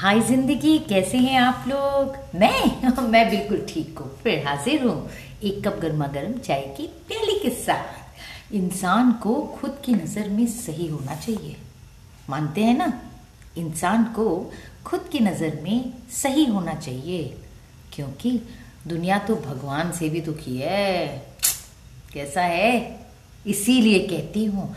हाय ज़िंदगी, कैसे हैं आप लोग? मैं? मैं बिल्कुल ठीक हूँ, फिर हाजिर हूँ। एक कप गर्मा गर्म चाय की प्याली के साथ। इंसान को खुद की नज़र में सही होना चाहिए। मानते हैं ना? इंसान को खुद की नज़र में सही होना चाहिए। क्योंकि दुनिया तो भगवान से भी दुखी है। कैसा है? इसीलिए कहती हूँ